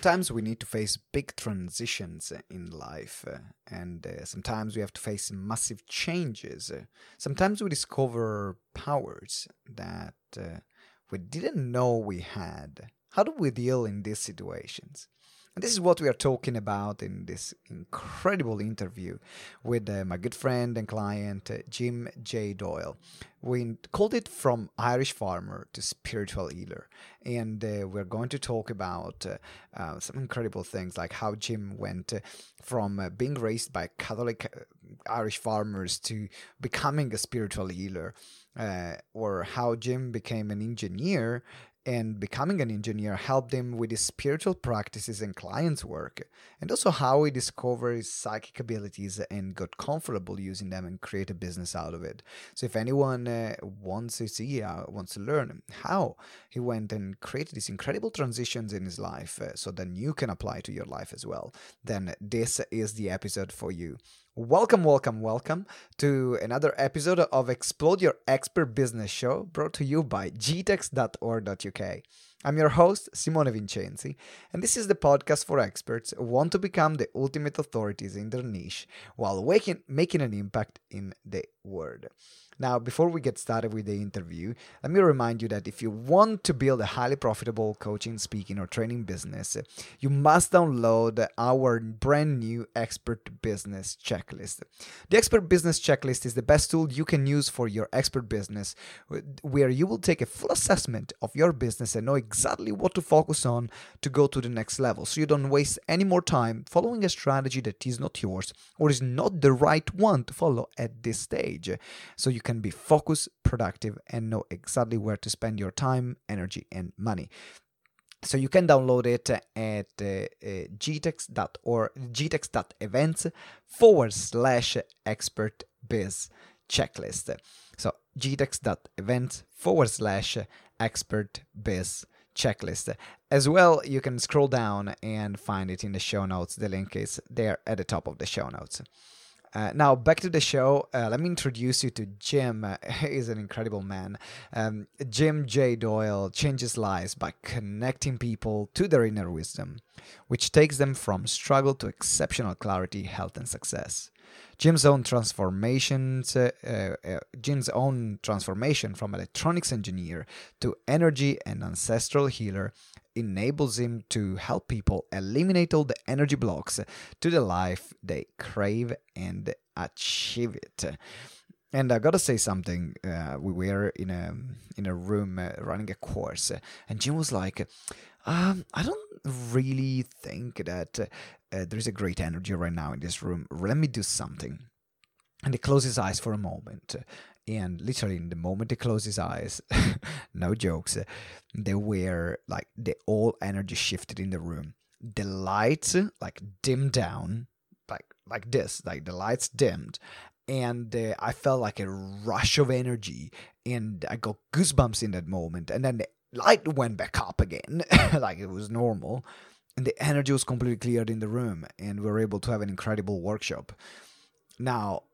sometimes we need to face big transitions in life, uh, and uh, sometimes we have to face massive changes. Sometimes we discover powers that uh, we didn't know we had. How do we deal in these situations? And this is what we are talking about in this incredible interview with uh, my good friend and client, uh, Jim J. Doyle. We called it From Irish Farmer to Spiritual Healer. And uh, we're going to talk about uh, uh, some incredible things like how Jim went uh, from being raised by Catholic Irish farmers to becoming a spiritual healer. or how Jim became an engineer and becoming an engineer helped him with his spiritual practices and clients' work, and also how he discovered his psychic abilities and got comfortable using them and create a business out of it. So, if anyone uh, wants to see, uh, wants to learn how he went and created these incredible transitions in his life, uh, so then you can apply to your life as well, then this is the episode for you. Welcome, welcome, welcome to another episode of Explode Your Expert Business Show brought to you by gtex.org.uk. I'm your host, Simone Vincenzi, and this is the podcast for experts who want to become the ultimate authorities in their niche while waking, making an impact in the world. Now, before we get started with the interview, let me remind you that if you want to build a highly profitable coaching, speaking, or training business, you must download our brand new Expert Business Checklist. The Expert Business Checklist is the best tool you can use for your expert business, where you will take a full assessment of your business and know exactly what to focus on to go to the next level so you don't waste any more time following a strategy that is not yours or is not the right one to follow at this stage. So you can can be focused, productive, and know exactly where to spend your time, energy, and money. So you can download it at uh, uh, gtex.or gtex.events forward slash expert biz checklist. So gtex.events forward slash expert biz checklist. As well, you can scroll down and find it in the show notes. The link is there at the top of the show notes. Uh, now back to the show. Uh, let me introduce you to Jim. Uh, he's an incredible man. Um, Jim J. Doyle changes lives by connecting people to their inner wisdom, which takes them from struggle to exceptional clarity, health, and success. Jim's own transformations, uh, uh, Jim's own transformation from electronics engineer to energy and ancestral healer enables him to help people eliminate all the energy blocks to the life they crave and achieve it. And I gotta say something. Uh, we were in a in a room uh, running a course, and Jim was like, um, "I don't really think that uh, there is a great energy right now in this room. Let me do something." And he closed his eyes for a moment, and literally in the moment he closed his eyes no jokes they were like the all energy shifted in the room. The lights like dimmed down like like this like the lights dimmed and uh, i felt like a rush of energy and i got goosebumps in that moment and then the light went back up again like it was normal and the energy was completely cleared in the room and we were able to have an incredible workshop. Now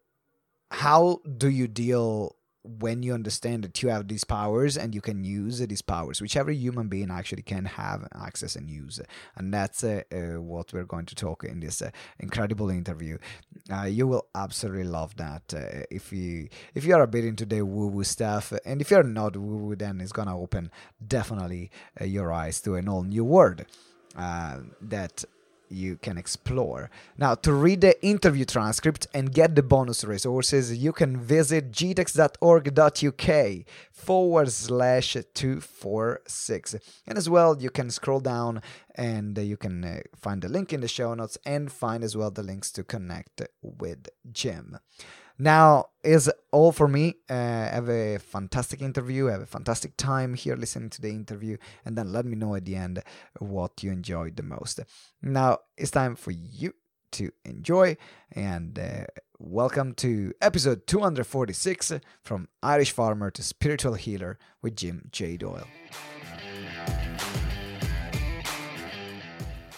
how do you deal when you understand that you have these powers and you can use these powers? Whichever human being actually can have access and use. And that's uh, uh, what we're going to talk in this uh, incredible interview. Uh, you will absolutely love that uh, if you if you are a bit into the woo woo stuff. And if you're not woo woo then it's gonna open definitely uh, your eyes to an all new world that you can explore. Now, to read the interview transcript and get the bonus resources, you can visit gtex.org.uk forward slash 246. And as well, you can scroll down and you can uh, find the link in the show notes and find as well the links to connect with Jim. Now is all for me. Uh, have a fantastic interview. Have a fantastic time here listening to the interview, and then let me know at the end what you enjoyed the most. Now it's time for you to enjoy, and uh, welcome to episode 246 from Irish Farmer to Spiritual Healer with Jim J. Doyle.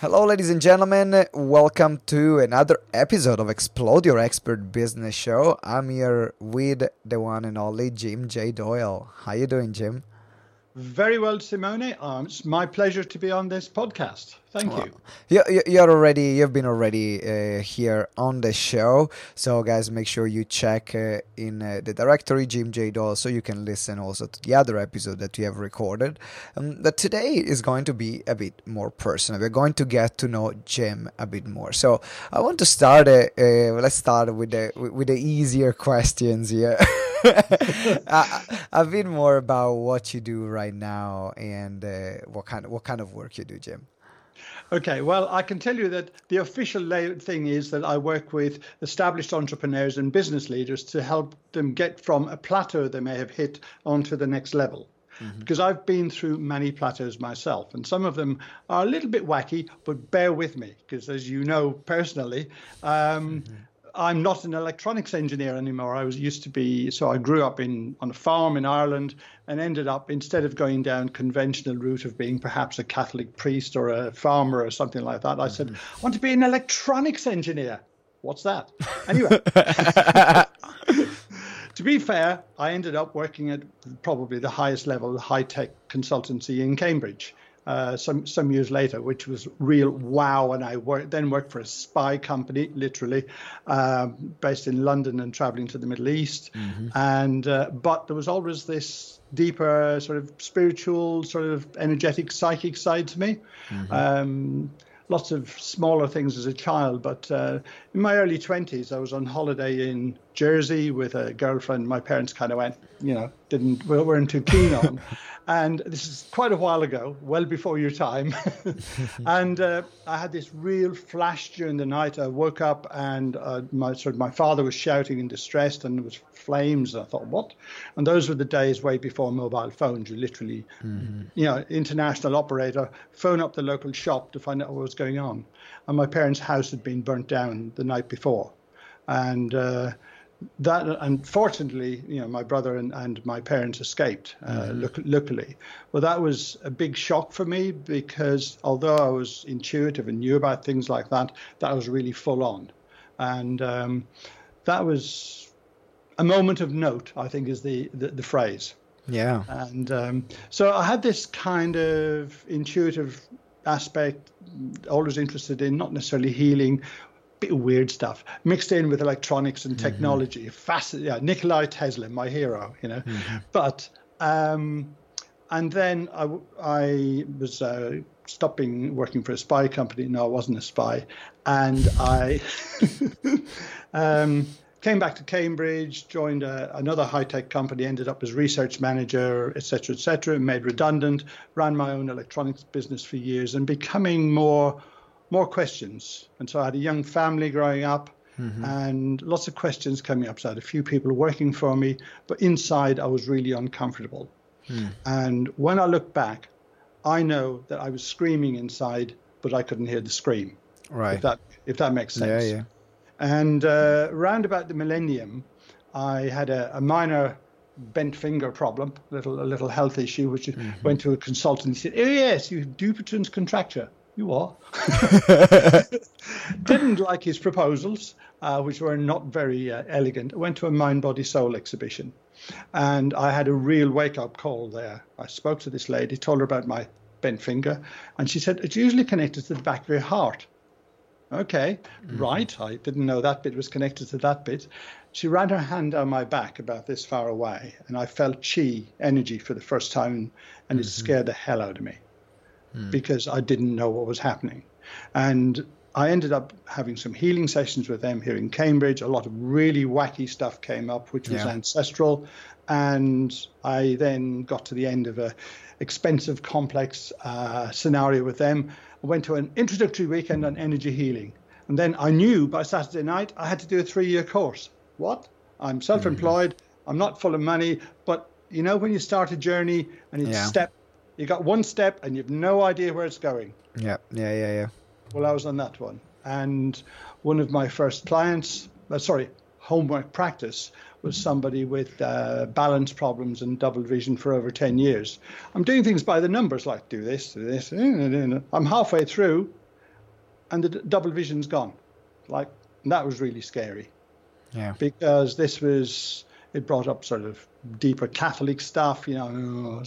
Hello, ladies and gentlemen. Welcome to another episode of Explode Your Expert Business Show. I'm here with the one and only Jim J. Doyle. How you doing, Jim? Very well, Simone. Um, it's my pleasure to be on this podcast. Thank well, you. you. You're already you've been already uh, here on the show, so guys, make sure you check uh, in uh, the directory Jim J Doyle so you can listen also to the other episode that we have recorded. Um, but today is going to be a bit more personal. We're going to get to know Jim a bit more. So I want to start. Uh, uh, let's start with the with the easier questions here. a bit more about what you do right now and uh, what kind of what kind of work you do, Jim. Okay, well, I can tell you that the official thing is that I work with established entrepreneurs and business leaders to help them get from a plateau they may have hit onto the next level. Mm-hmm. Because I've been through many plateaus myself, and some of them are a little bit wacky, but bear with me, because as you know personally, um, mm-hmm. I'm not an electronics engineer anymore. I was used to be, so I grew up in on a farm in Ireland and ended up instead of going down conventional route of being perhaps a Catholic priest or a farmer or something like that, I mm-hmm. said, I want to be an electronics engineer. What's that? Anyway. to be fair, I ended up working at probably the highest level high tech consultancy in Cambridge uh, some some years later, which was real wow. And I worked, then worked for a spy company, literally, um, based in London and traveling to the Middle East. Mm-hmm. And uh, but there was always this deeper sort of spiritual, sort of energetic, psychic side to me. Mm-hmm. Um, lots of smaller things as a child, but uh, in my early 20s, I was on holiday in Jersey with a girlfriend. My parents kind of went, you know, didn't weren't too keen on. and this is quite a while ago, well before your time. and uh, I had this real flash during the night. I woke up and uh, my sort of my father was shouting and distressed, and there was flames. And I thought, what? And those were the days way before mobile phones. You literally, mm-hmm. you know, international operator, phone up the local shop to find out what was going on. And my parents' house had been burnt down the night before, and. Uh, that unfortunately, you know, my brother and, and my parents escaped, uh, mm-hmm. look, luckily. Well, that was a big shock for me because although I was intuitive and knew about things like that, that was really full on. And um, that was a moment of note, I think, is the, the, the phrase. Yeah. And um, so I had this kind of intuitive aspect, always interested in not necessarily healing bit of weird stuff mixed in with electronics and mm-hmm. technology. Mm-hmm. Fascinating. Yeah, Nikolai Tesla, my hero, you know. Mm-hmm. But um, and then I, I was uh, stopping working for a spy company. No, I wasn't a spy, and I um, came back to Cambridge, joined a, another high tech company, ended up as research manager, etc., etc., made redundant, ran my own electronics business for years, and becoming more more questions. And so I had a young family growing up mm-hmm. and lots of questions coming up. So I had a few people working for me, but inside I was really uncomfortable. Mm. And when I look back, I know that I was screaming inside, but I couldn't hear the scream. Right. If that if that makes sense. Yeah, yeah. And uh, around about the millennium, I had a, a minor bent finger problem, little a little health issue, which mm-hmm. went to a consultant. He said, "Oh yes, you have Dupuytren's contracture." You are. Didn't like his proposals, uh, which were not very uh, elegant. Went to a Mind, Body, Soul exhibition. And I had a real wake up call there. I spoke to this lady, told her about my bent finger, and she said, It's usually connected to the back of your heart. Okay, mm-hmm. right. I didn't know that bit was connected to that bit. She ran her hand down my back about this far away, and I felt chi energy for the first time, and mm-hmm. it scared the hell out of me. Hmm. because I didn't know what was happening. And I ended up having some healing sessions with them here in Cambridge. A lot of really wacky stuff came up, which was yeah. ancestral. And I then got to the end of a expensive, complex uh, scenario with them. I went to an introductory weekend on energy healing. And then I knew by Saturday night I had to do a three year course. What? I'm self employed. Mm-hmm. I'm not full of money. But you know, when you start a journey and it's yeah. step you got one step and you've no idea where it's going. Yeah, yeah, yeah, yeah. Well, I was on that one, and one of my first clients, uh, sorry, homework practice was somebody with uh, balance problems and double vision for over 10 years. I'm doing things by the numbers, like do this, do this. I'm halfway through, and the double vision's gone. Like, that was really scary. Yeah. Because this was it brought up sort of deeper Catholic stuff, you know.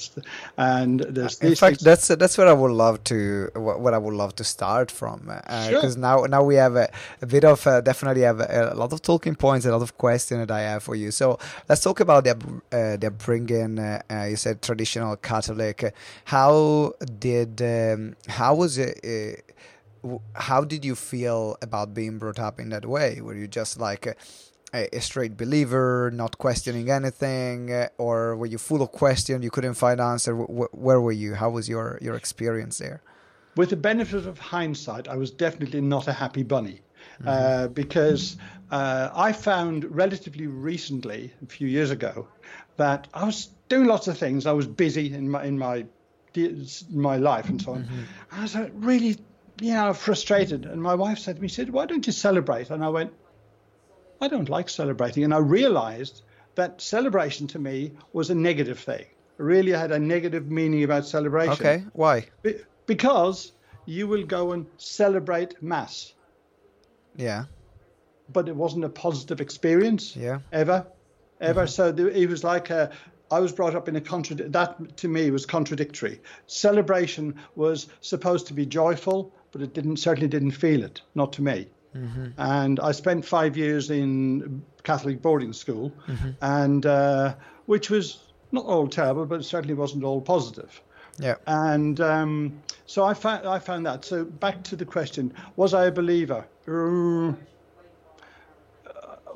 And there's in fact, things. that's that's what I would love to what I would love to start from because uh, sure. now now we have a, a bit of uh, definitely have a, a, lot of talking points, a lot of questions that I have for you. So let's talk about the uh, the upbringing. Uh, uh, you said traditional Catholic. How did um, how was it? Uh, how did you feel about being brought up in that way? Were you just like a, a straight believer, not questioning anything, uh, or were you full of question? You couldn't find answer. W- where were you? How was your your experience there? With the benefit of hindsight, I was definitely not a happy bunny. Mm-hmm. Uh, because uh, I found relatively recently, a few years ago, that I was doing lots of things. I was busy in my in my my life and so on. Mm-hmm. I was really, you know, frustrated. And my wife said to me, "said Why don't you celebrate?" And I went, I don't like celebrating. And I realized that celebration to me was a negative thing. Really had a negative meaning about celebration. Okay, why? Be- because you will go and celebrate Mass. Yeah. But it wasn't a positive experience. Yeah. Ever. Ever. Mm-hmm. So it was like a, I was brought up in a contradict. That to me was contradictory. Celebration was supposed to be joyful, but it didn't certainly didn't feel it. Not to me. Mm-hmm. And I spent five years in Catholic boarding school, mm-hmm. and uh, which was not all terrible, but certainly wasn't all positive. Yeah. And um, so I found I found that. So back to the question: Was I a believer? Uh,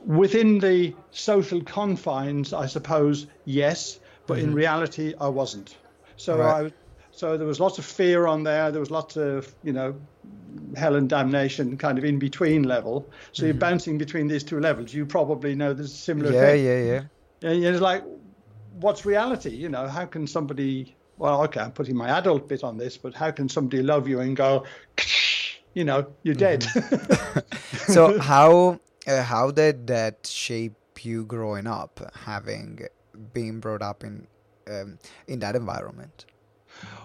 within the social confines, I suppose yes, but mm-hmm. in reality, I wasn't. So right. I so there was lots of fear on there. There was lots of, you know, hell and damnation kind of in between level. So mm-hmm. you're bouncing between these two levels. You probably know there's a similar yeah, thing. Yeah, yeah, yeah. And it's like, what's reality? You know, how can somebody, well, okay, I'm putting my adult bit on this, but how can somebody love you and go, you know, you're dead? Mm-hmm. so how, uh, how did that shape you growing up, having been brought up in, um, in that environment?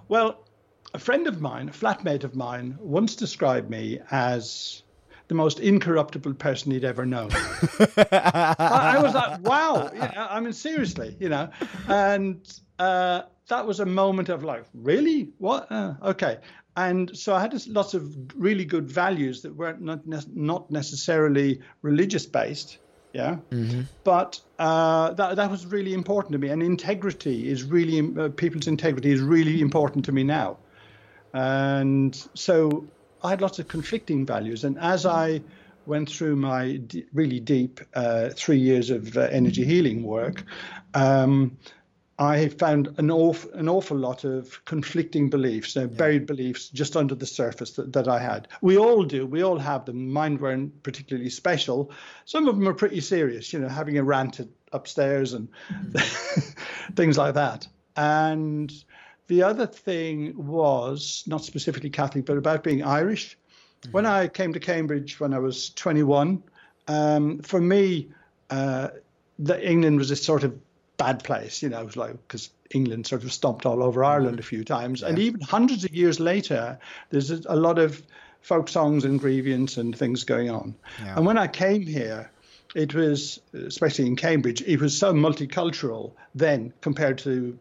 Well, a friend of mine, a flatmate of mine, once described me as the most incorruptible person he'd ever known. I, I, was like, wow, you know, I mean, seriously, you know, and uh, that was a moment of like, really? What? Uh, okay. And so I had lots of really good values that weren't not, not necessarily religious based, yeah. Mm-hmm. But uh, that that was really important to me, and integrity is really uh, people's integrity is really important to me now. And so I had lots of conflicting values, and as I went through my d- really deep uh, three years of uh, energy healing work, um, I found an awful, an awful lot of conflicting beliefs, uh, yeah. buried beliefs just under the surface that, that I had. We all do. We all have them. Mine weren't particularly special. Some of them are pretty serious, you know, having a rant upstairs and mm-hmm. things like that. And the other thing was not specifically Catholic, but about being Irish. Mm-hmm. When I came to Cambridge when I was 21, um, for me, uh, the England was a sort of bad place. You know, it was like because England sort of stomped all over Ireland a few times, yeah. and even hundreds of years later, there's a, lot of folk songs and grievance and things going on. Yeah. And when I came here, it was especially in Cambridge, it was so multicultural then compared to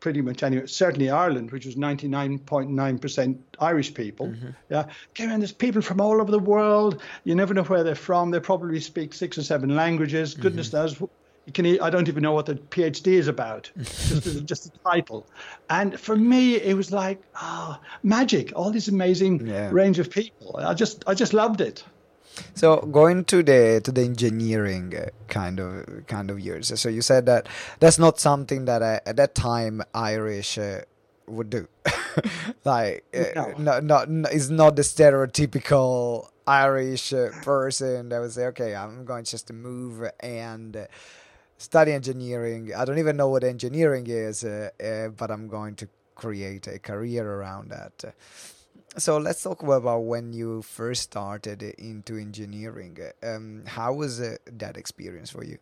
pretty much anyway, certainly Ireland, which was 99.9% Irish people. Mm-hmm. Yeah. Came in, there's people from all over the world. You never know where they're from. They probably speak six or seven languages. Goodness mm-hmm. knows can I don't even know what the PhD is about, just just a title. And for me, it was like ah, oh, magic. All this amazing yeah. range of people. I just I just loved it. So going to the to the engineering uh, kind of kind of years. So you said that that's not something that uh, at that time Irish uh, would do. like uh, no. no, no, it's not the stereotypical Irish uh, person that would say, "Okay, I'm going just to move and." Study engineering. I don't even know what engineering is, uh, uh, but I'm going to create a career around that. So let's talk about when you first started into engineering. Um, how was uh, that experience for you?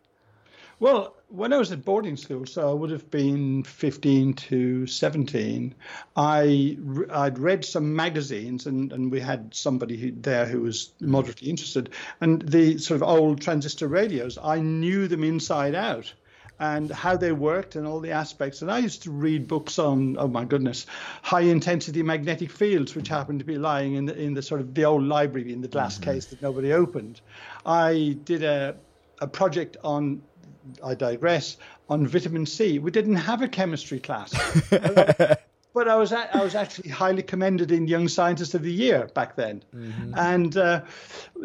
Well, when I was at boarding school, so I would have been 15 to 17, I, I'd read some magazines and, and we had somebody who, there who was moderately interested. And the sort of old transistor radios, I knew them inside out. and how they worked and all the aspects. And I used to read books on, oh my goodness, high intensity magnetic fields, which happened to be lying in the, in the sort of the old library in the glass mm-hmm. case that nobody opened. I did a, a project on, I digress, on vitamin C. We didn't have a chemistry class. but I was I was actually highly commended in Young Scientist of the Year back then, mm-hmm. and uh,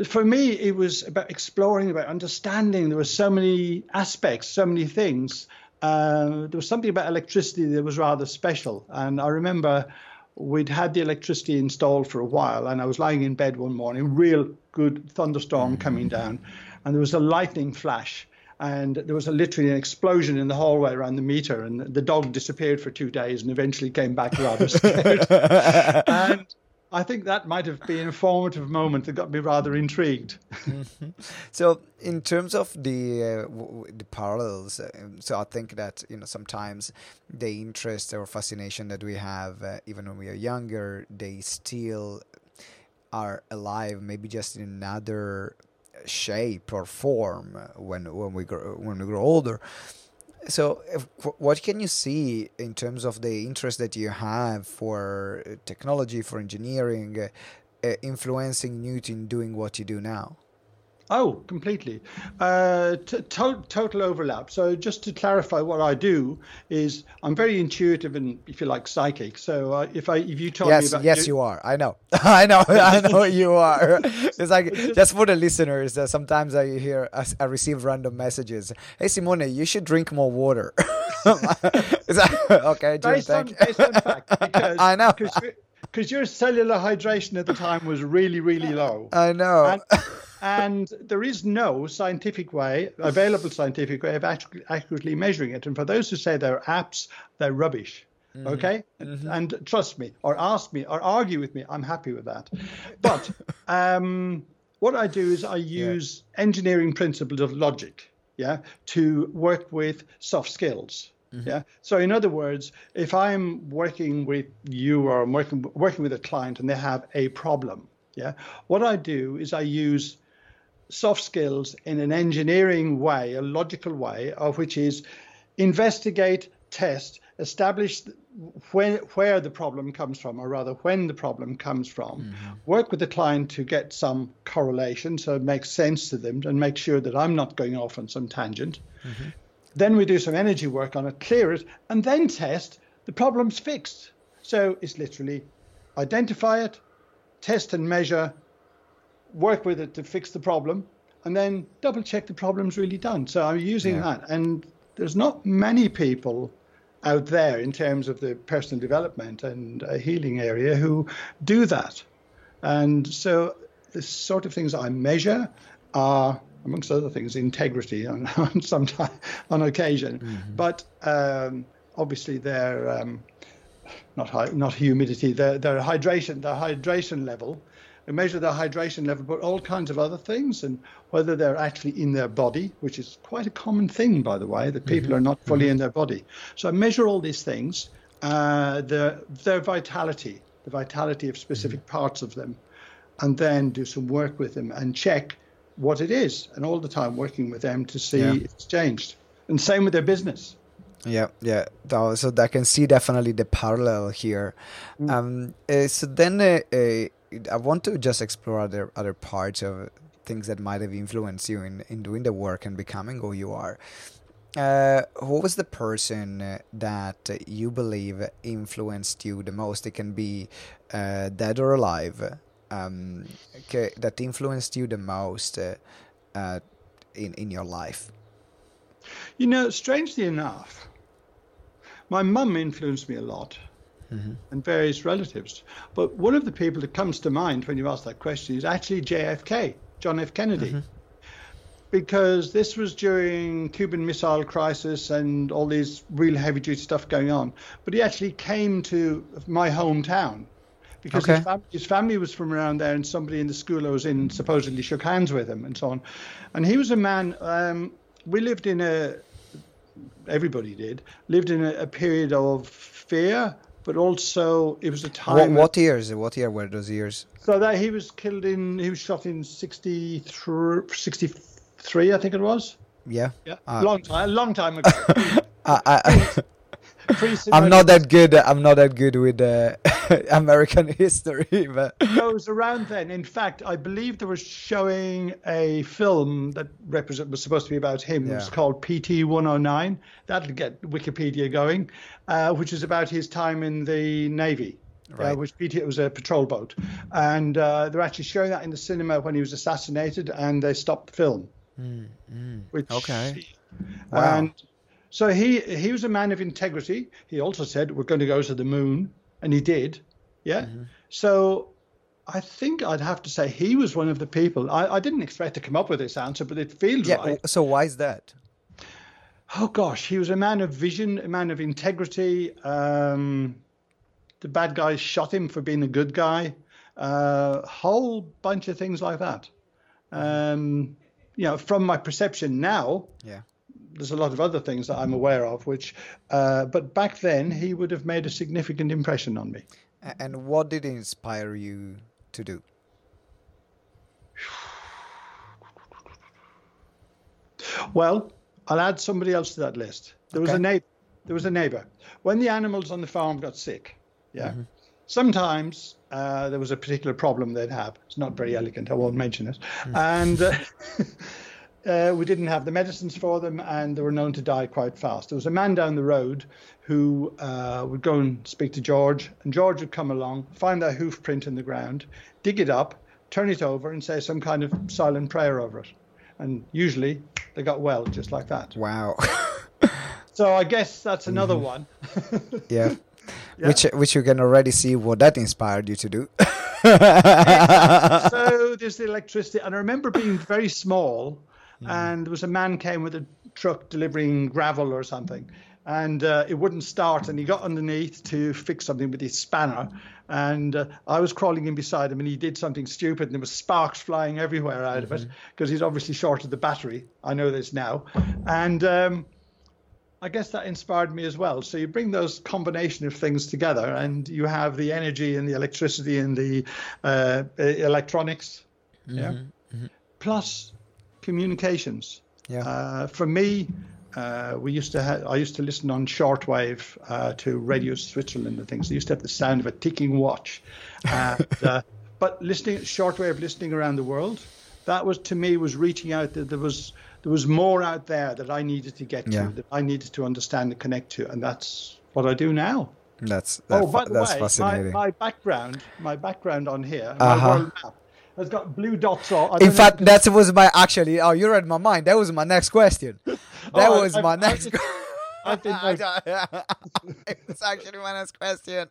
for me it was about exploring, about understanding. There were so many aspects, so many things. Uh, there was something about electricity that was rather special, and I remember we'd had the electricity installed for a while, and I was lying in bed one morning, real good thunderstorm mm-hmm. coming down, and there was a lightning flash and there was a, literally an explosion in the hallway around the meter, and the dog disappeared for two days and eventually came back rather scared. and I think that might have been a formative moment that got me rather intrigued. mm-hmm. So, in terms of the uh, the parallels, uh, so I think that you know sometimes the interest or fascination that we have, uh, even when we are younger, they still are alive, maybe just in another shape or form when when we grow when we grow older. So, if, what can you see in terms of the interest that you have for technology, for engineering, uh, influencing Newton doing what you do now? Oh, completely. Uh, t- to- total overlap. So, just to clarify, what I do is I'm very intuitive and, if you like, psychic. So, uh, if I if you told yes, me about yes, you, you are. I know, I know, I know you are. It's like just for the listeners. Uh, sometimes I hear I receive random messages. Hey, Simone, you should drink more water. is that okay? Jim, based, on, based on fact, because, I know. Because your cellular hydration at the time was really, really low. I know. And, and there is no scientific way, available scientific way of accurately measuring it. And for those who say they're apps, they're rubbish. Mm-hmm. Okay, mm-hmm. and trust me, or ask me, or argue with me. I'm happy with that. But um, what I do is I use yeah. engineering principles of logic, yeah, to work with soft skills. Mm-hmm. Yeah. So in other words, if I'm working with you or I'm working working with a client and they have a problem, yeah, what I do is I use soft skills in an engineering way, a logical way, of which is investigate, test, establish when, where the problem comes from, or rather when the problem comes from. Mm-hmm. Work with the client to get some correlation, so it makes sense to them, and make sure that I'm not going off on some tangent. Mm-hmm. Then we do some energy work on it, clear it, and then test the problem's fixed. So it's literally identify it, test and measure, work with it to fix the problem, and then double check the problem's really done. So I'm using yeah. that. And there's not many people out there in terms of the personal development and uh, healing area who do that. And so the sort of things I measure are, amongst other things, integrity on, on some time, on occasion. Mm-hmm. But um, obviously they're um, not high, not humidity, their hydration, their hydration level we measure their hydration level, but all kinds of other things, and whether they're actually in their body, which is quite a common thing, by the way, that people mm-hmm. are not fully mm-hmm. in their body. So I measure all these things, uh, their, their vitality, the vitality of specific mm-hmm. parts of them, and then do some work with them and check what it is, and all the time working with them to see yeah. it's changed. And same with their business. Yeah, yeah. So I can see definitely the parallel here. Mm. Um, uh, so then, uh, uh, I want to just explore other other parts of things that might have influenced you in, in doing the work and becoming who you are. Uh, who was the person that you believe influenced you the most? It can be uh, dead or alive. Um, that influenced you the most uh, uh, in in your life. You know, strangely enough, my mum influenced me a lot mm-hmm. and various relatives. But one of the people that comes to mind when you ask that question is actually JFK, John F. Kennedy. Mm-hmm. Because this was during Cuban Missile Crisis and all these real heavy duty stuff going on. But he actually came to my hometown because okay. his, fam- his, family was from around there, and somebody in the school I was in supposedly shook hands with him and so on. And he was a man. Um, we lived in a, everybody did, lived in a, a period of fear but also it was a time. What, what years? What year were those years? So that he was killed in, he was shot in 63, 63 I think it was. Yeah. Yeah, Uh, long time, a long time ago. I, I, Pre-cinematic I'm not that good. I'm not that good with uh, American history, but it was around then. In fact, I believe they were showing a film that represent was supposed to be about him. It was called PT 109. That'll get Wikipedia going, uh, which is about his time in the Navy. Uh, which PT it was a patrol boat, and uh, they're actually showing that in the cinema when he was assassinated, and they stopped the film. Which, Okay. Wow. And so he he was a man of integrity. He also said we're going to go to the moon, and he did. Yeah. Mm-hmm. So I think I'd have to say he was one of the people. I, I didn't expect to come up with this answer, but it feels yeah. right. So why is that? Oh gosh, he was a man of vision, a man of integrity. Um, the bad guys shot him for being a good guy. A whole bunch of things like that. Um, you know, from my perception now, Yeah. There's a lot of other things that I'm aware of, which, uh, but back then he would have made a significant impression on me. And what did inspire you to do? Well, I'll add somebody else to that list. There was a neighbor. There was a neighbor. When the animals on the farm got sick, yeah, sometimes uh, there was a particular problem they'd have. It's not very elegant. I won't mention it. And uh, uh, we didn't have the medicines for them, and they were known to die quite fast. There was a man down the road who uh, would go and speak to George, and George would come along, find their hoof print in the ground, dig it up, turn it over, and say some kind of silent prayer over it. And usually they got well just like that. Wow. So I guess that's another one. yeah. Yeah. Which which you can already see what that inspired you to do. so there's the electricity, and I remember being very small, and there was a man came with a truck delivering gravel or something, and uh, it wouldn't start, and he got underneath to fix something with his spanner, and uh, I was crawling in beside him, and he did something stupid, and there was sparks flying everywhere out of it because he's obviously shorted the battery. I know this now, and. Um, I guess that inspired me as well. So you bring those combination of things together, and you have the energy and the electricity and the uh, electronics, yeah, plus communications. Yeah. Uh, for me, uh, we used to have. I used to listen on shortwave uh, to Radio Switzerland and things. They used to have the sound of a ticking watch, and, uh, but listening shortwave listening around the world, that was to me was reaching out. That there was there was more out there that I needed to get Yeah. to, that I needed to understand and connect to, and that's what I do now. That's that, oh, by the that's way, fascinating. My, my background, my background on here, my Uh-huh. world map, has got blue dots on. In fact, if that was my actually. Oh, you read my mind. That was my next question. That Oh, was I- my I- next. I- I very- don't- it's actually my next question.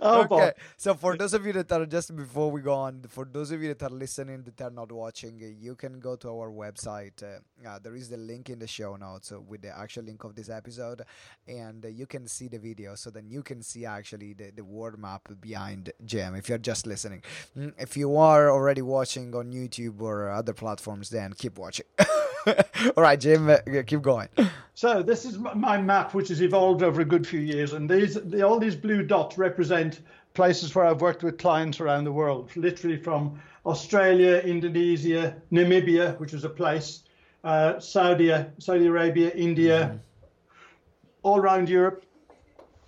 Oh, okay. boy. So for those of you that are just before we go on, for those of you that are listening that are not watching, uh, you can go to our website. Uh, uh, there is the link in the show notes uh, with the actual link of this episode, and uh, you can see the video. So then you can see actually the, the word map behind Jim if you're just listening. Mm, If you are already watching on YouTube or other platforms, then keep watching. All right, Jim, uh, keep going. So this is my map, which has evolved over a good few years, and these the, all these blue dots represent places where I've worked with clients around the world, literally from Australia, Indonesia, Namibia, which is a place, uh, Saudi, Saudi Arabia, India, all around Europe,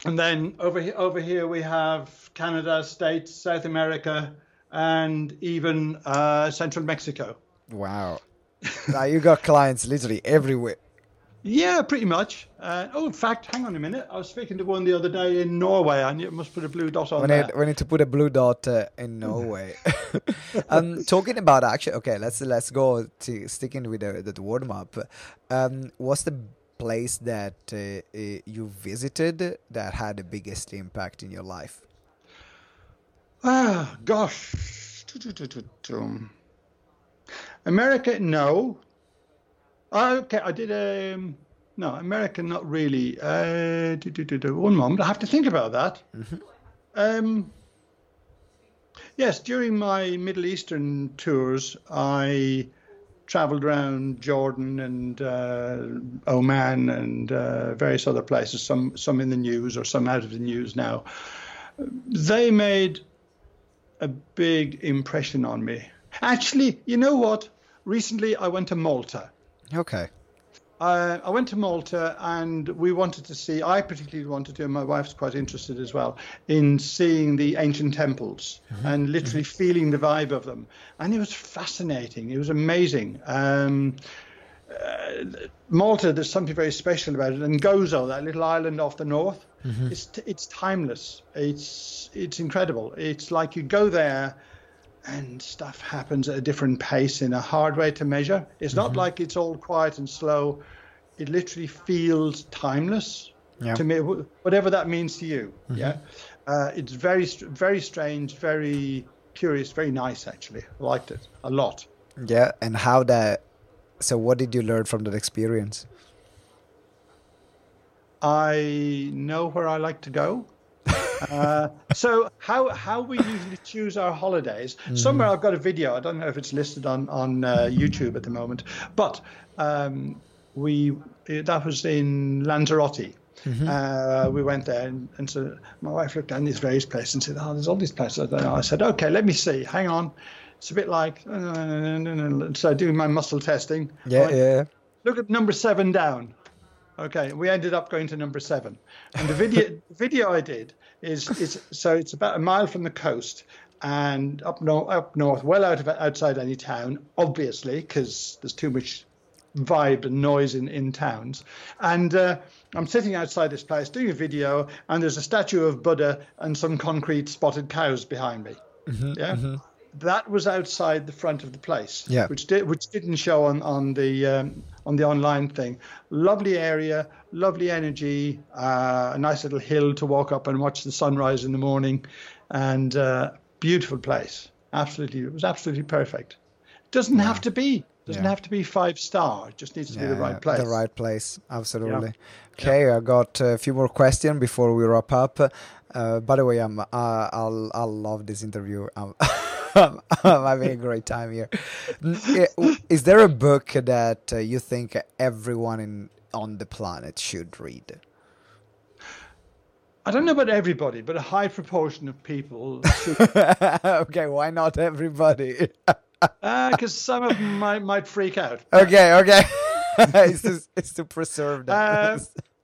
and then over here, over here we have Canada, States, South America, and even uh, Central Mexico. Wow. now you got clients literally everywhere. Yeah, pretty much. Uh, oh, in fact, hang on a minute. I was speaking to one the other day in Norway. Knew it must put a blue dot on We there. we need to put a blue dot uh, in Norway. um, talking about actually, okay, let's let's go to sticking with the, the word map. Um, what's the place that uh, uh, you visited that had the biggest impact in your life? Ah, gosh. America, no. Oh, okay, I did um no, America, not really. Uh, do, do, do. One moment, I have to think about that. Um, yes, during my Middle Eastern tours, I traveled around Jordan and uh, Oman and uh, various other places. Some some in the news or some out of the news now. They made a big impression on me. Actually, you know what? recently I went to Malta. Okay. Uh, I went to Malta and we wanted to see, I particularly wanted to, and my wife's quite interested as well, in seeing the ancient temples mm-hmm. and literally mm-hmm. feeling the vibe of them. And it was fascinating. It was amazing. Um, uh, Malta, there's something very special about it. And Gozo, that little island off the north, mm-hmm. it's, it's timeless. It's, it's incredible. It's like you go there and stuff happens at a different pace in a hard way to measure. It's mm-hmm. not like it's all quiet and slow. It literally feels timeless yeah. to me, whatever that means to you. Mm-hmm. Yeah, uh, it's very, very strange, very curious, very nice. Actually, I liked it a lot. Yeah, and how that. So, what did you learn from that experience? I know where I like to go. Uh, so how how we usually choose our holidays? Mm-hmm. Somewhere I've got a video. I don't know if it's listed on on uh, YouTube at the moment, but um, we that was in Lanzarote. Mm-hmm. Uh, we went there, and, and, so my wife looked down these various places and said, "Oh, there's all these places." I said, "Okay, let me see. Hang on." It's a bit like so doing my muscle testing. Yeah, went, yeah. Look at number seven down. Okay, we ended up going to number seven, and the video video I did is is so it's about a mile from the coast and up north, up north, well out of outside any town, obviously, because there's too much vibe and noise in in towns. And uh, I'm sitting outside this place doing a video, and there's a statue of Buddha and some concrete spotted cows behind me. Mm-hmm, yeah. Mm-hmm. That was outside the front of the place, yeah. which did which didn't show on on the um, on the online thing. Lovely area, lovely energy, uh, a nice little hill to walk up and watch the sunrise in the morning, and uh, beautiful place. Absolutely, it was absolutely perfect. It doesn't yeah. have to be. Doesn't yeah. have to be five star. It just needs to be the right place. The right place, absolutely. Okay, I got a few more questions before we wrap up. Uh, by the way, I'm uh, I'll I'll love this interview. I'm, having a great time here. Is there a book that uh, you think everyone in on the planet should read? I don't know about everybody, but a high proportion of people okay, why not everybody? Because uh, some of them might, might freak out. Okay, okay. it's, to, it's to preserve that. Uh,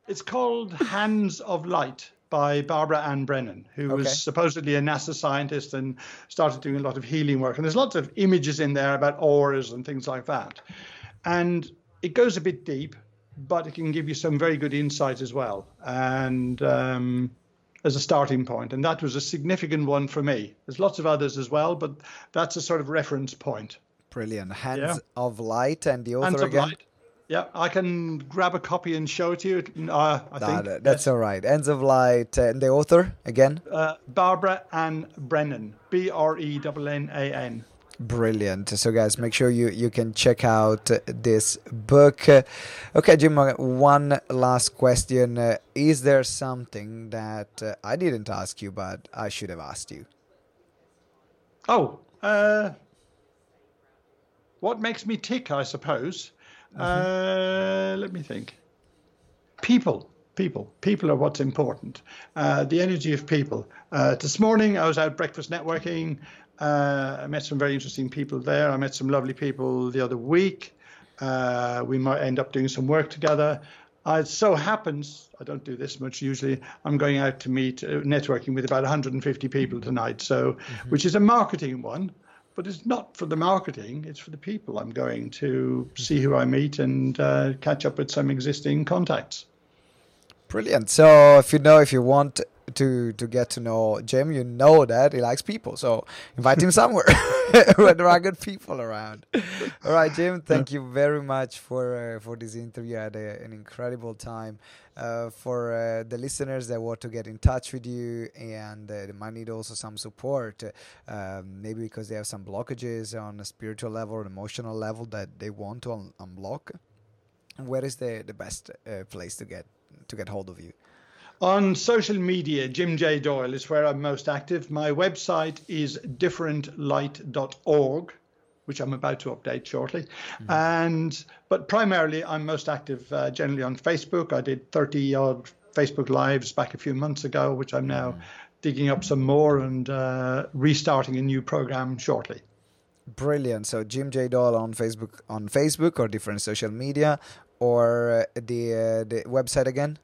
it's called Hands of Light by Barbara Ann Brennan, who okay. was supposedly a NASA scientist and started doing a lot of healing work. And there's lots of images in there about auras and things like that. And it goes a bit deep, but it can give you some very good insight as well. And um, as a starting point, and that was a significant one for me. There's lots of others as well, but that's a sort of reference point. Brilliant. Hands yeah. of Light and the author Hands again. Light. Yeah, I can grab a copy and show it to you. Uh, I think that's all right. Hands of Light and the author again. Uh, Barbara Ann Brennan. B R E N N A N. Brilliant. So, guys, make sure you, you can check out this book. Okay, Jim, uh, one last question. Uh, is there something that uh, I didn't ask you, but I should have asked you? Oh, uh, what makes me tick, I suppose. Uh, let me think. People people. People are what's important. Uh, the energy of people. Uh, this morning I was out breakfast networking. Uh, I met some very interesting people there. I met some lovely people the other week. Uh, we might end up doing some work together. Uh, it so happens, I don't do this much usually, I'm going out to meet, uh, networking with about 150 people tonight, so mm-hmm. which is a marketing one, but it's not for the marketing, it's for the people. I'm going to see who I meet and uh, catch up with some existing contacts. Brilliant. So if you know, if you want to to get to know Jim, you know that he likes people. So invite him somewhere where there are good people around. All right, Jim. Thank you very much for uh, for this interview. I had a, an incredible time. Uh, for uh, the listeners that want to get in touch with you and uh, they might need also some support, um, maybe because they have some blockages on a spiritual level or emotional level that they want to un- unblock. Where is the the best uh, place to get to get hold of you? On social media, Jim J. Doyle is where I'm most active. My website is differentlight.org, which I'm about to update shortly. Mm-hmm. And but primarily, I'm most active uh, generally on Facebook. I did 30 odd Facebook lives back a few months ago, which I'm now mm-hmm. digging up some more and uh, restarting a new program shortly. Brilliant. So Jim J Doyle on Facebook on Facebook or different social media or uh, the uh, the website again.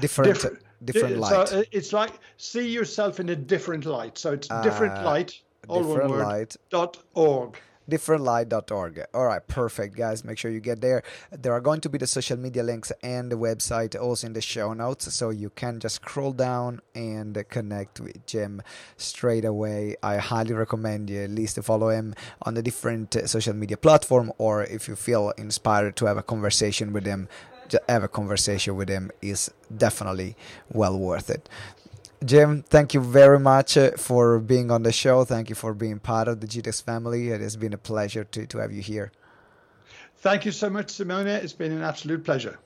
Different different, different light. So uh, it's like see yourself in a different light. So it's different uh, light. All different one word, light. dot org differentlight.org. All right, perfect, guys. Make sure you get there. There are going to be the social media links and the website also in the show notes, so you can just scroll down and connect with Jim straight away. I highly recommend you at least to follow him on the different uh, social media platform, or if you feel inspired to have a conversation with him, have a conversation with him is definitely well worth it. Jim, thank you very much uh, for being on the show. Thank you for being part of the GTEx family. It has been a pleasure to, to have you here. Thank you so much, Simone. It's been an absolute pleasure.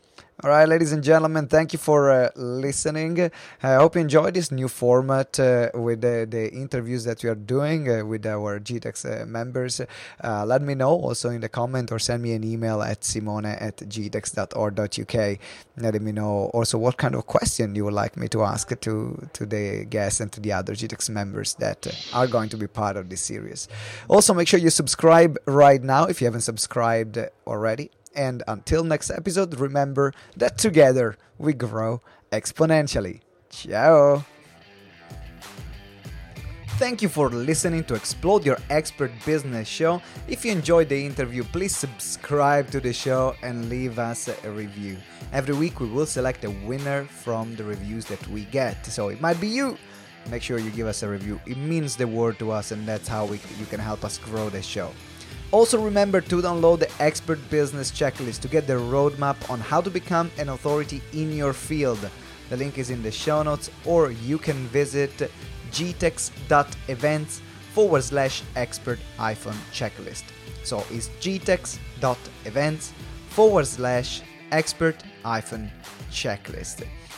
All right, ladies and gentlemen, thank you for uh, listening. I hope you enjoyed this new format uh, with the, the, interviews that we are doing uh, with our GTEx uh, members. Uh, let me know also in the comment or send me an email at simone at gtex.org.uk. Let me know also what kind of question you would like me to ask to, to the guests and to the other GTEx members that are going to be part of this series. Also, make sure you subscribe right now if you haven't subscribed already and until next episode, remember that together we grow exponentially. Ciao! Thank you for listening to Explode Your Expert Business Show. If you enjoyed the interview, please subscribe to the show and leave us a review. Every week we will select a winner from the reviews that we get, so it might be you. Make sure you give us a review. It means the world to us, and that's how we, you can help us grow the show. Also, remember to download the Expert Business Checklist to get the roadmap on how to become an authority in your field. The link is in the show notes, or you can visit gtex.events forward slash expert hyphen checklist. So it's gtex.events forward slash expert hyphen checklist.